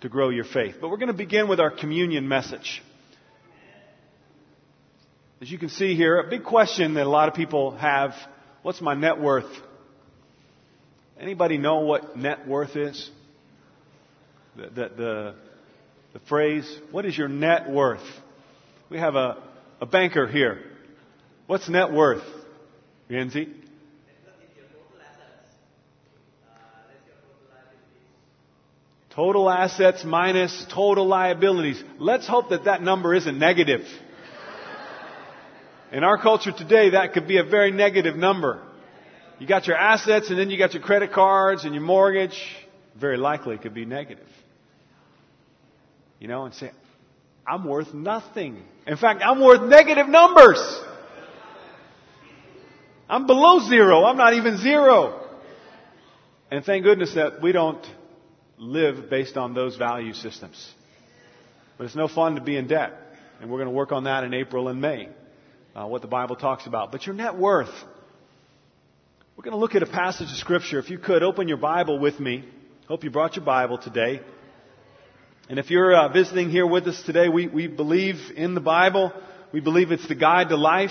to grow your faith. But we're going to begin with our communion message. As you can see here, a big question that a lot of people have, what's my net worth? Anybody know what net worth is? The, the, the, the phrase, what is your net worth? We have a, a banker here. What's net worth? Yanzi? Total assets minus total liabilities. Let's hope that that number isn't negative. In our culture today, that could be a very negative number. You got your assets and then you got your credit cards and your mortgage. Very likely it could be negative. You know, and say, I'm worth nothing. In fact, I'm worth negative numbers. I'm below zero. I'm not even zero. And thank goodness that we don't live based on those value systems. But it's no fun to be in debt. And we're going to work on that in April and May, uh, what the Bible talks about. But your net worth. We're going to look at a passage of Scripture. If you could, open your Bible with me. Hope you brought your Bible today. And if you're uh, visiting here with us today, we, we believe in the Bible. We believe it's the guide to life.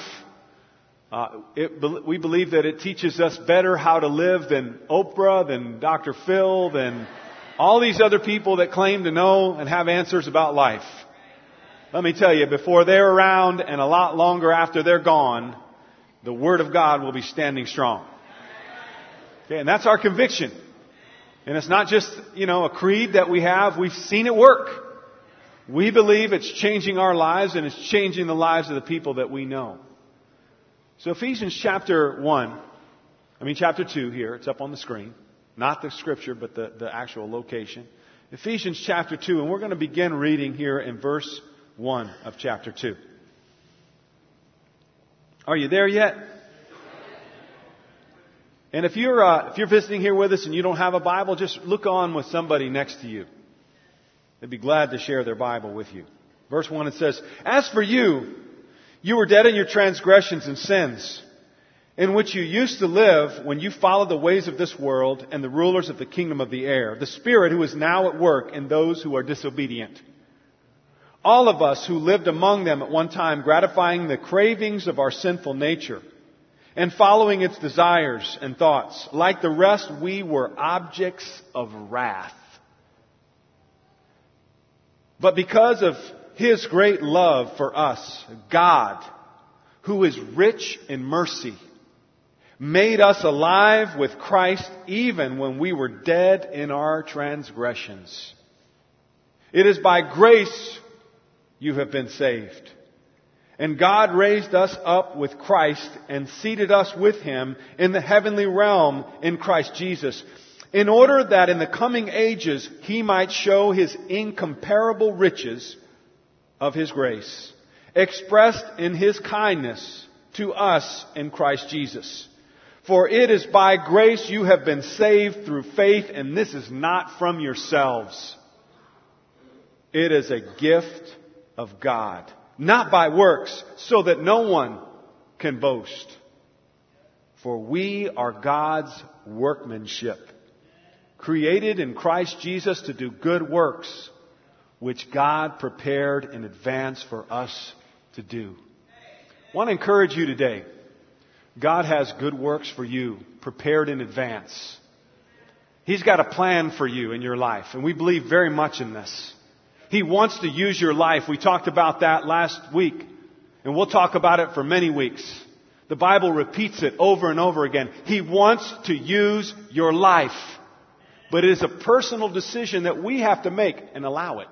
Uh, it, we believe that it teaches us better how to live than Oprah, than Dr. Phil, than all these other people that claim to know and have answers about life. Let me tell you, before they're around and a lot longer after they're gone, the Word of God will be standing strong. Okay, and that's our conviction. And it's not just, you know, a creed that we have. We've seen it work. We believe it's changing our lives and it's changing the lives of the people that we know. So Ephesians chapter 1, I mean chapter 2 here, it's up on the screen. Not the scripture, but the, the actual location. Ephesians chapter 2, and we're going to begin reading here in verse 1 of chapter 2. Are you there yet? And if you're, uh, if you're visiting here with us and you don't have a Bible, just look on with somebody next to you. They'd be glad to share their Bible with you. Verse 1 it says, As for you, you were dead in your transgressions and sins in which you used to live when you followed the ways of this world and the rulers of the kingdom of the air, the spirit who is now at work in those who are disobedient. All of us who lived among them at one time, gratifying the cravings of our sinful nature and following its desires and thoughts. Like the rest, we were objects of wrath. But because of His great love for us, God, who is rich in mercy, made us alive with Christ even when we were dead in our transgressions. It is by grace you have been saved. And God raised us up with Christ and seated us with Him in the heavenly realm in Christ Jesus, in order that in the coming ages He might show His incomparable riches of His grace, expressed in His kindness to us in Christ Jesus. For it is by grace you have been saved through faith, and this is not from yourselves. It is a gift of God, not by works, so that no one can boast. For we are God's workmanship, created in Christ Jesus to do good works, which God prepared in advance for us to do. I want to encourage you today. God has good works for you prepared in advance. He's got a plan for you in your life, and we believe very much in this. He wants to use your life. We talked about that last week, and we'll talk about it for many weeks. The Bible repeats it over and over again. He wants to use your life. But it is a personal decision that we have to make and allow it.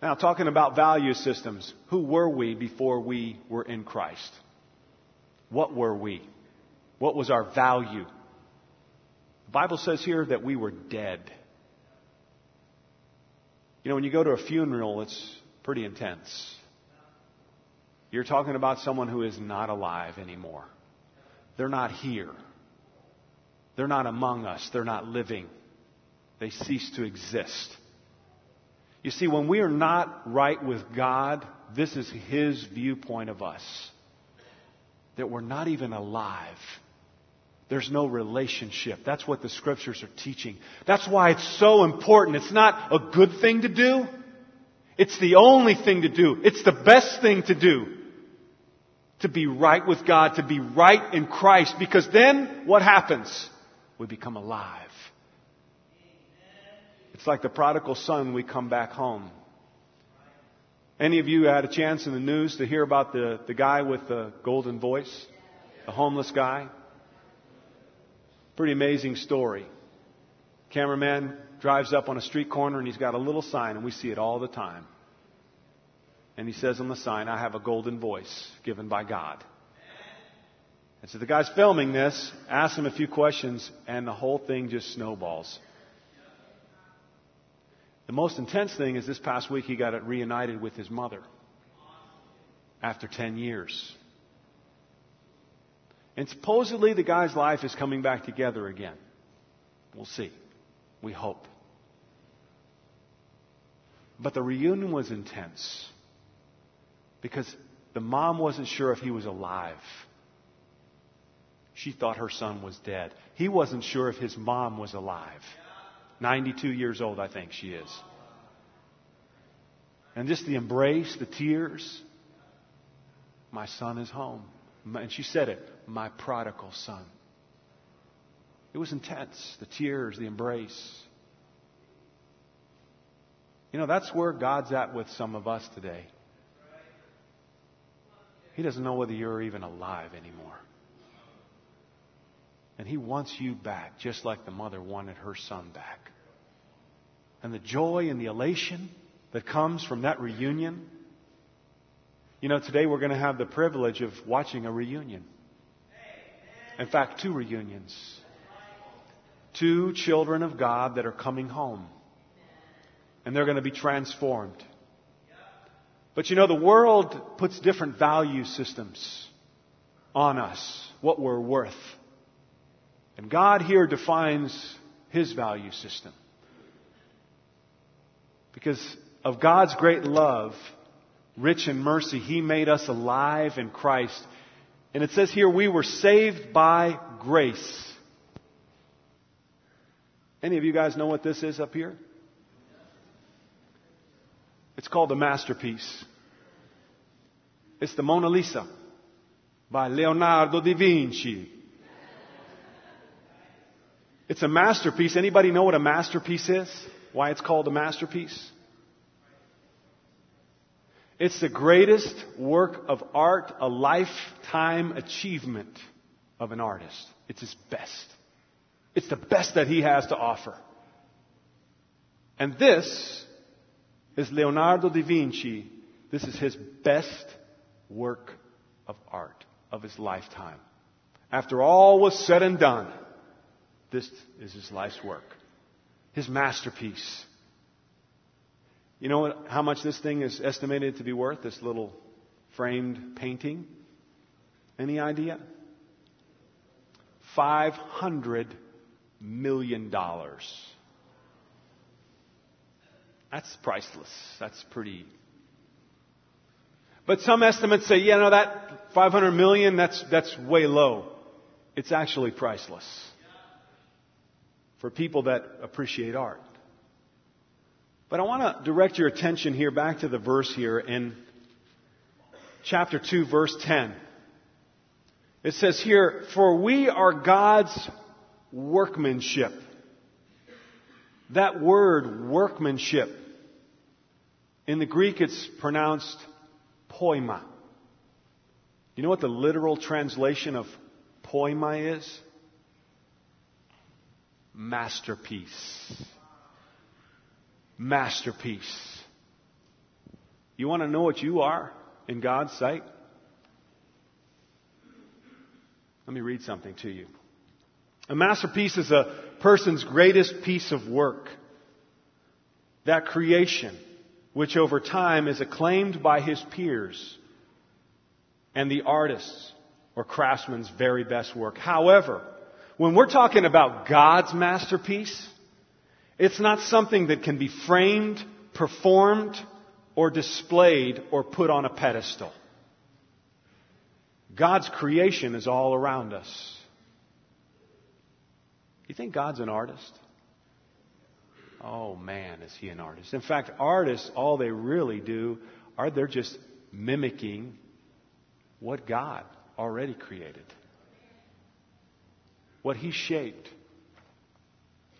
Now, talking about value systems, who were we before we were in Christ? What were we? What was our value? The Bible says here that we were dead. You know, when you go to a funeral, it's pretty intense. You're talking about someone who is not alive anymore. They're not here. They're not among us. They're not living. They cease to exist. You see, when we are not right with God, this is His viewpoint of us that we're not even alive, there's no relationship. That's what the scriptures are teaching. That's why it's so important. It's not a good thing to do. It's the only thing to do. It's the best thing to do. To be right with God, to be right in Christ. Because then what happens? We become alive. It's like the prodigal son, we come back home. Any of you had a chance in the news to hear about the, the guy with the golden voice? The homeless guy? Pretty amazing story. Cameraman drives up on a street corner and he's got a little sign, and we see it all the time. And he says on the sign, I have a golden voice given by God. And so the guy's filming this, asks him a few questions, and the whole thing just snowballs. The most intense thing is this past week he got it reunited with his mother after 10 years. And supposedly the guy's life is coming back together again. We'll see. We hope. But the reunion was intense because the mom wasn't sure if he was alive. She thought her son was dead. He wasn't sure if his mom was alive. 92 years old, I think she is. And just the embrace, the tears. My son is home. And she said it, my prodigal son. It was intense. The tears, the embrace. You know, that's where God's at with some of us today. He doesn't know whether you're even alive anymore. And He wants you back, just like the mother wanted her son back. And the joy and the elation that comes from that reunion you know, today we're going to have the privilege of watching a reunion. In fact, two reunions. Two children of God that are coming home. And they're going to be transformed. But you know, the world puts different value systems on us, what we're worth. And God here defines His value system. Because of God's great love, rich in mercy, He made us alive in Christ. And it says here, we were saved by grace. Any of you guys know what this is up here? It's called the masterpiece. It's the Mona Lisa by Leonardo da Vinci. It's a masterpiece. Anybody know what a masterpiece is? Why it's called a masterpiece? It's the greatest work of art, a lifetime achievement of an artist. It's his best. It's the best that he has to offer. And this is Leonardo da Vinci. This is his best work of art of his lifetime. After all was said and done, this is his life's work. His masterpiece. You know how much this thing is estimated to be worth, this little framed painting? Any idea? $500 million. That's priceless. That's pretty. But some estimates say, yeah, no, that 500 million, that's, that's way low. It's actually priceless for people that appreciate art. But I want to direct your attention here back to the verse here in chapter 2, verse 10. It says here, For we are God's workmanship. That word, workmanship, in the Greek it's pronounced poiema. You know what the literal translation of poiema is? Masterpiece masterpiece. You want to know what you are in God's sight? Let me read something to you. A masterpiece is a person's greatest piece of work. That creation, which over time is acclaimed by his peers and the artist's or craftsman's very best work. However, when we're talking about God's masterpiece, it's not something that can be framed, performed, or displayed or put on a pedestal. God's creation is all around us. You think God's an artist? Oh man, is he an artist. In fact, artists, all they really do are they're just mimicking what God already created, what he shaped.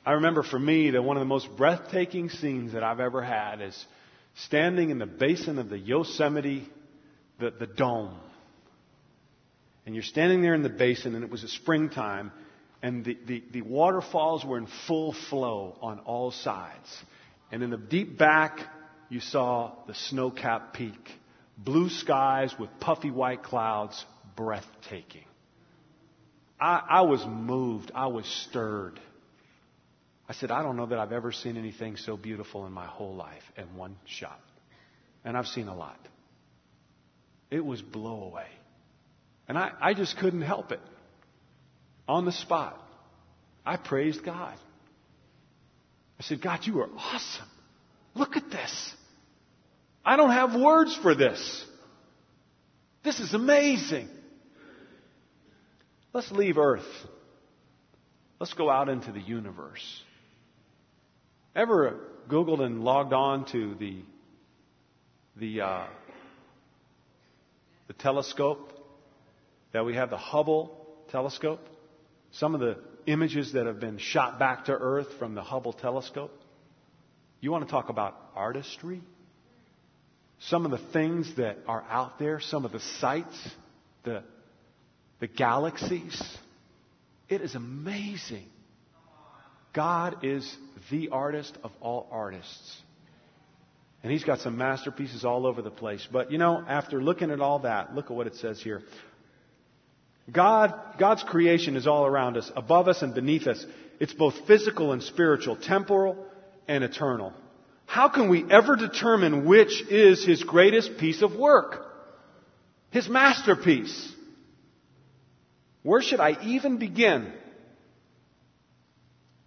I remember for me that one of the most breathtaking scenes that I've ever had is standing in the basin of the Yosemite, the, the dome. And you're standing there in the basin, and it was a springtime, and the, the, the waterfalls were in full flow on all sides. And in the deep back, you saw the snow capped peak. Blue skies with puffy white clouds, breathtaking. I, I was moved. I was stirred. I said, I don't know that I've ever seen anything so beautiful in my whole life in one shot. And I've seen a lot. It was blow away. And I, I just couldn't help it on the spot. I praised God. I said, God, you are awesome. Look at this. I don't have words for this. This is amazing. Let's leave Earth. Let's go out into the universe. Ever Googled and logged on to the the uh, the telescope that we have, the Hubble telescope? some of the images that have been shot back to Earth from the Hubble telescope. You want to talk about artistry? Some of the things that are out there, some of the sights, the, the galaxies. It is amazing. God is the artist of all artists. And he's got some masterpieces all over the place. But you know, after looking at all that, look at what it says here. God, God's creation is all around us, above us and beneath us. It's both physical and spiritual, temporal and eternal. How can we ever determine which is His greatest piece of work? His masterpiece? Where should I even begin?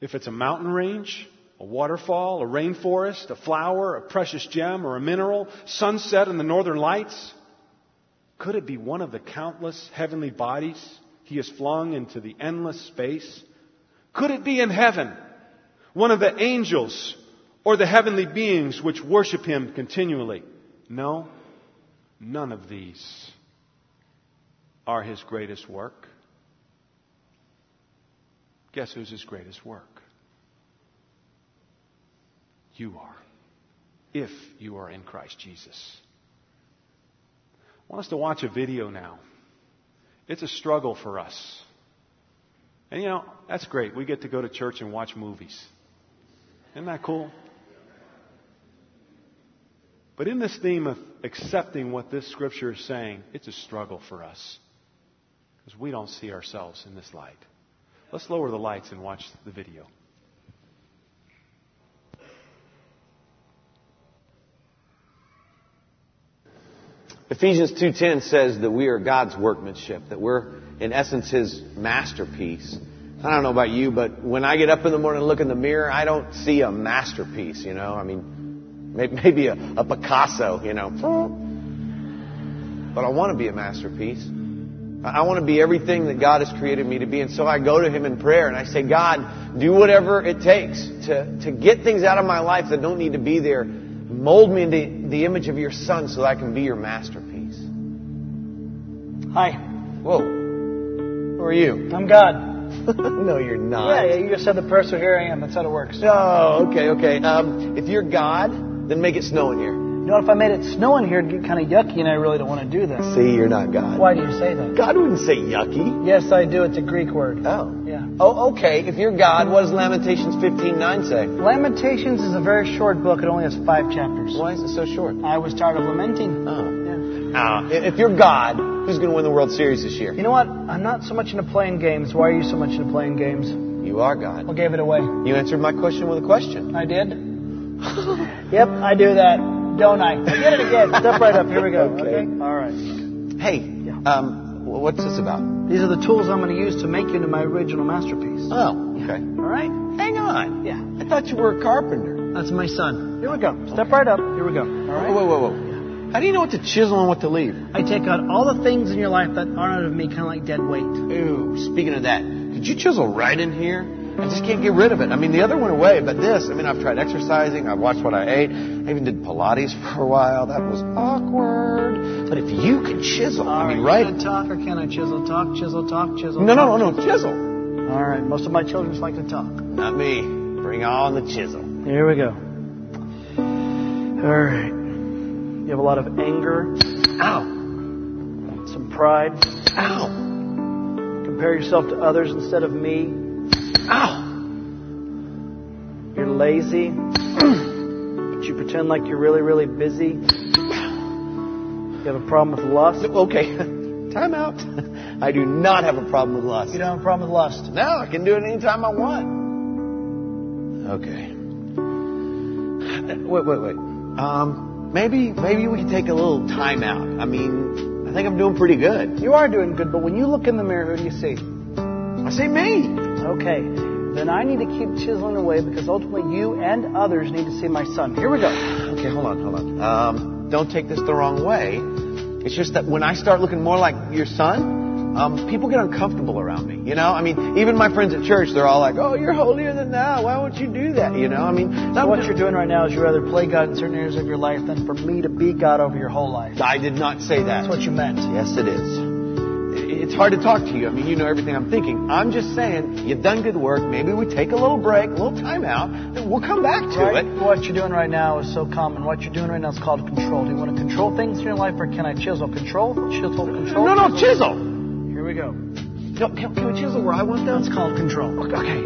If it's a mountain range, a waterfall, a rainforest, a flower, a precious gem, or a mineral, sunset in the northern lights, could it be one of the countless heavenly bodies he has flung into the endless space? Could it be in heaven, one of the angels or the heavenly beings which worship him continually? No, none of these are his greatest work. Guess who's his greatest work? You are, if you are in Christ Jesus. I want us to watch a video now. It's a struggle for us. And you know, that's great. We get to go to church and watch movies. Isn't that cool? But in this theme of accepting what this scripture is saying, it's a struggle for us. Because we don't see ourselves in this light. Let's lower the lights and watch the video. Ephesians 2:10 says that we are God's workmanship, that we're in essence his masterpiece. I don't know about you, but when I get up in the morning and look in the mirror, I don't see a masterpiece, you know. I mean, maybe a, a Picasso, you know. But I want to be a masterpiece. I want to be everything that God has created me to be. And so I go to Him in prayer and I say, God, do whatever it takes to, to get things out of my life that don't need to be there Mold me into the image of your son so that I can be your masterpiece. Hi. Whoa. Who are you? I'm God. no, you're not. Yeah, you just said the person. Here I am. That's how it works. Oh, okay, okay. Um, if you're God, then make it snow in here. You know, if I made it snow in here, it'd get kind of yucky, and I really don't want to do that. See, you're not God. Why do you say that? God wouldn't say yucky. Yes, I do. It's a Greek word. Oh. Yeah. Oh, okay. If you're God, what does Lamentations 15:9 say? Lamentations is a very short book. It only has five chapters. Why is it so short? I was tired of lamenting. Oh. Yeah. Uh, if you're God, who's going to win the World Series this year? You know what? I'm not so much into playing games. Why are you so much into playing games? You are God. Well, gave it away. You answered my question with a question. I did. yep, I do that don't I? Get it again. Step right up. Here we go. Okay. okay? All right. Hey, yeah. um, what's this about? These are the tools I'm going to use to make you into my original masterpiece. Oh, okay. All right. Hang on. Yeah. I thought you were a carpenter. That's my son. Here we go. Step right up. Here we go. All right. Whoa, whoa, whoa. How do you know what to chisel and what to leave? I take out all the things in your life that aren't of me, kind of like dead weight. Ooh, speaking of that, did you chisel right in here? I just can't get rid of it. I mean, the other went away, but this, I mean, I've tried exercising, I've watched what I ate, I even did Pilates for a while. That was awkward. But if you can chisel, I mean, right? Can I talk or can I chisel? Talk, chisel, talk, chisel. No, no, no, no, chisel. All right. Most of my children just like to talk. Not me. Bring on the chisel. Here we go. All right. You have a lot of anger, Ow. some pride. Ow. Compare yourself to others instead of me. Ow. You're lazy, but you pretend like you're really, really busy. You have a problem with lust. Okay. Time out. I do not have a problem with lust. You don't have a problem with lust. No, I can do it anytime I want. Okay. Wait, wait, wait. Um, maybe, maybe we can take a little time out. I mean, I think I'm doing pretty good. You are doing good, but when you look in the mirror, who do you see? I see me. Okay, then I need to keep chiseling away because ultimately you and others need to see my son. Here we go. Okay, hold on, hold on. Um, don't take this the wrong way. It's just that when I start looking more like your son, um, people get uncomfortable around me. You know, I mean, even my friends at church, they're all like, "Oh, you're holier than thou. Why won't you do that?" You know, I mean, So what you're doing right now is you rather play God in certain areas of your life than for me to be God over your whole life. I did not say that. That's what you meant. Yes, it is. It's hard to talk to you. I mean, you know everything I'm thinking. I'm just saying, you've done good work. Maybe we take a little break, a little time out, and we'll come back to Right? it. What you're doing right now is so common. What you're doing right now is called control. Do you want to control things in your life or can I chisel? Control? Chisel? Control? No, no, chisel. Here we go. No, can, can we chisel where I want them? called control. Okay.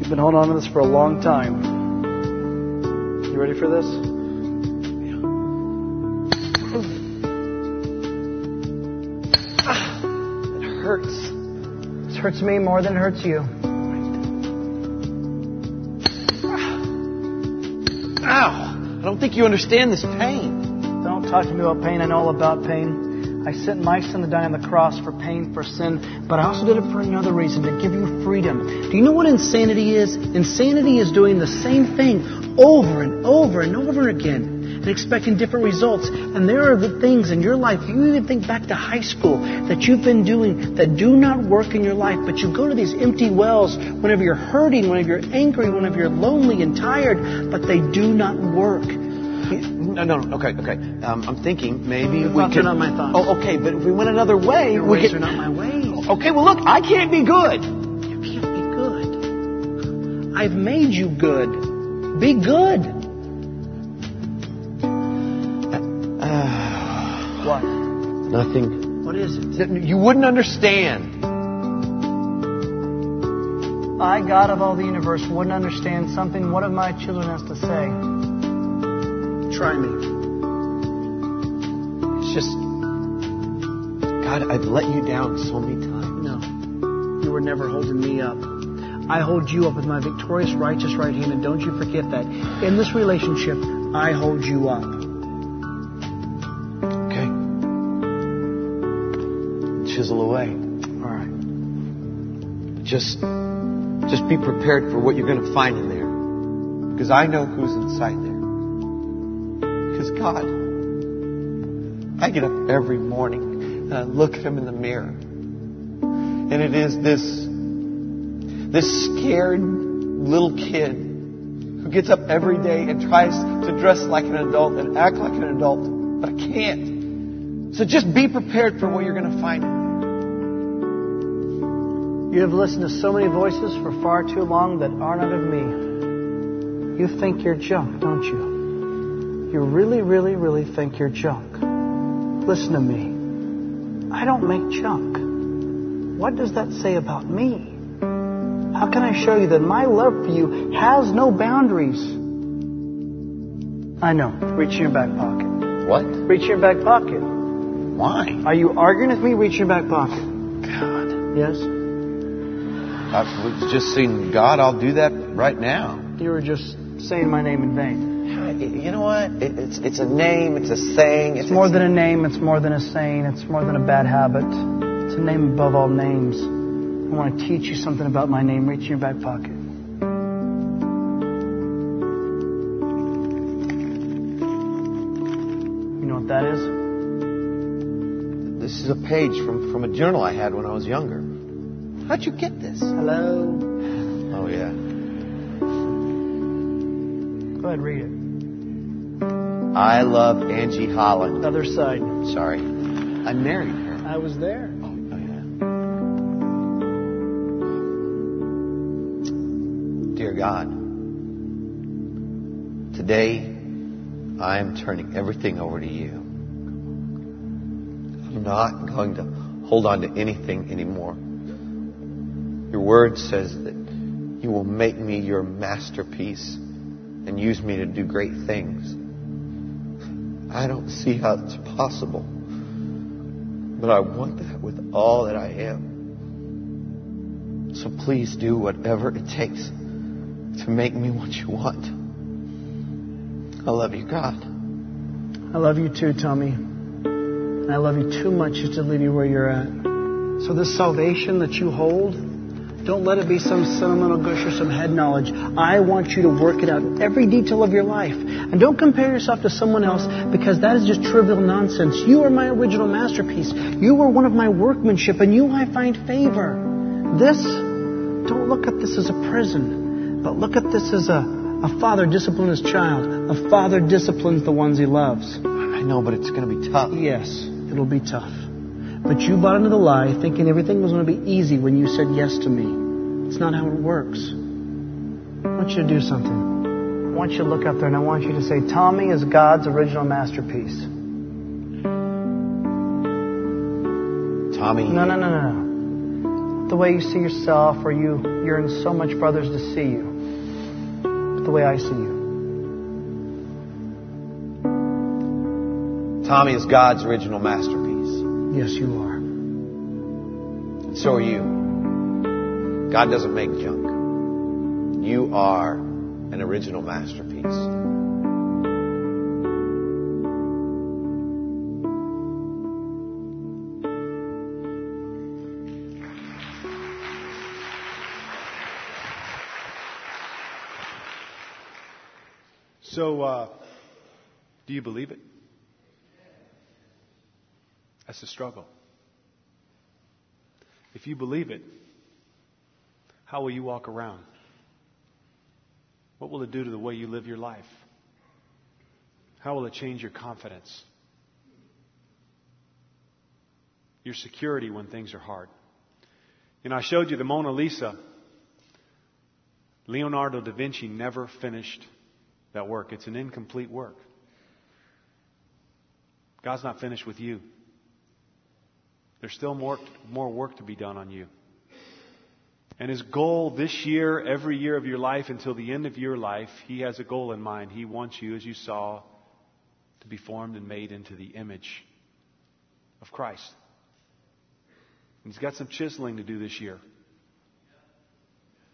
You've been holding on to this for a long time. You ready for this? Hurts. This hurts me more than it hurts you. Ow! I don't think you understand this pain. Don't talk to me about pain. I know all about pain. I sent my son to die on the cross for pain, for sin, but I also did it for another reason, to give you freedom. Do you know what insanity is? Insanity is doing the same thing over and over and over again and expecting different results. And there are the things in your life, you even think back to high school, that you've been doing that do not work in your life, but you go to these empty wells whenever you're hurting, whenever you're angry, whenever you're lonely and tired, but they do not work. No, no, no, okay, okay. Um, I'm thinking maybe we are not my thoughts. Oh, okay, but if we went another way, Your we ways could. are not my ways. Okay, well, look, I can't be good. You can't be good. I've made you good. Be good. Nothing. What is it? You wouldn't understand. I, God of all the universe, wouldn't understand something one of my children has to say. Try me. It's just. God, I've let you down so many times. No. You were never holding me up. I hold you up with my victorious, righteous right hand, and don't you forget that. In this relationship, I hold you up. Away. All right. Just, just be prepared for what you're going to find in there. Because I know who's inside there. Because God, I get up every morning and I look at Him in the mirror. And it is this, this scared little kid who gets up every day and tries to dress like an adult and act like an adult, but I can't. So just be prepared for what you're going to find in there. You have listened to so many voices for far too long that are not of me. You think you're junk, don't you? You really, really, really think you're junk. Listen to me. I don't make junk. What does that say about me? How can I show you that my love for you has no boundaries? I know. Reach in your back pocket. What? Reach in your back pocket. Why? Are you arguing with me? Reach in your back pocket. God. Yes? I've just seen God. I'll do that right now. You were just saying my name in vain. You know what? It, it's it's a name. It's a saying. It's more than a name, it's more than a saying, it's more than a bad habit. It's a name above all names. I want to teach you something about my name. Reach in your back pocket. You know what that is? This is a page from from a journal I had when I was younger. How'd you get this? Hello. Oh, yeah. Go ahead, read it. I love Angie Holland. Other side. Sorry. I married her. I was there. Oh, oh, yeah. Dear God, today I am turning everything over to you. I'm not going to hold on to anything anymore. Your word says that you will make me your masterpiece and use me to do great things. I don't see how it's possible, but I want that with all that I am. So please do whatever it takes to make me what you want. I love you, God. I love you too, Tommy. I love you too much just to leave you where you're at. So this salvation that you hold, don't let it be some sentimental gush or some head knowledge. I want you to work it out in every detail of your life. And don't compare yourself to someone else because that is just trivial nonsense. You are my original masterpiece. You are one of my workmanship and you I find favor. This, don't look at this as a prison, but look at this as a, a father disciplines his child. A father disciplines the ones he loves. I know, but it's going to be tough. Yes, it'll be tough. But you bought into the lie thinking everything was going to be easy when you said yes to me. It's not how it works. I want you to do something. I want you to look up there and I want you to say, Tommy is God's original masterpiece. Tommy. No, no, no, no, no. The way you see yourself or you yearn so much for others to see you. But the way I see you. Tommy is God's original masterpiece. Yes, you are. So are you. God doesn't make junk. You are an original masterpiece. So, uh, do you believe it? That's a struggle. If you believe it, how will you walk around? What will it do to the way you live your life? How will it change your confidence? Your security when things are hard. You know, I showed you the Mona Lisa. Leonardo da Vinci never finished that work. It's an incomplete work. God's not finished with you. There's still more, more work to be done on you. And his goal this year, every year of your life until the end of your life, he has a goal in mind. He wants you, as you saw, to be formed and made into the image of Christ. And he's got some chiseling to do this year.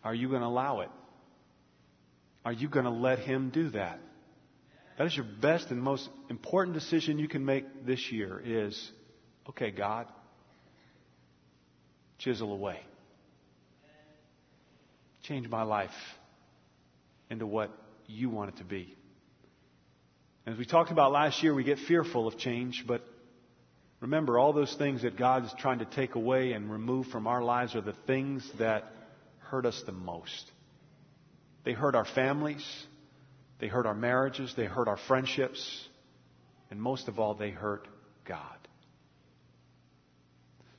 Are you going to allow it? Are you going to let him do that? That is your best and most important decision you can make this year is, okay, God, chisel away. Change my life into what you want it to be. As we talked about last year, we get fearful of change, but remember, all those things that God is trying to take away and remove from our lives are the things that hurt us the most. They hurt our families, they hurt our marriages, they hurt our friendships, and most of all, they hurt God.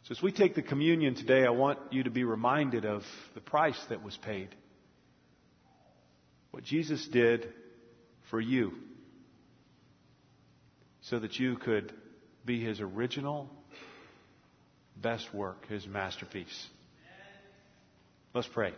So as we take the communion today, I want you to be reminded of the price that was paid. What Jesus did for you so that you could be his original best work, his masterpiece. Let's pray.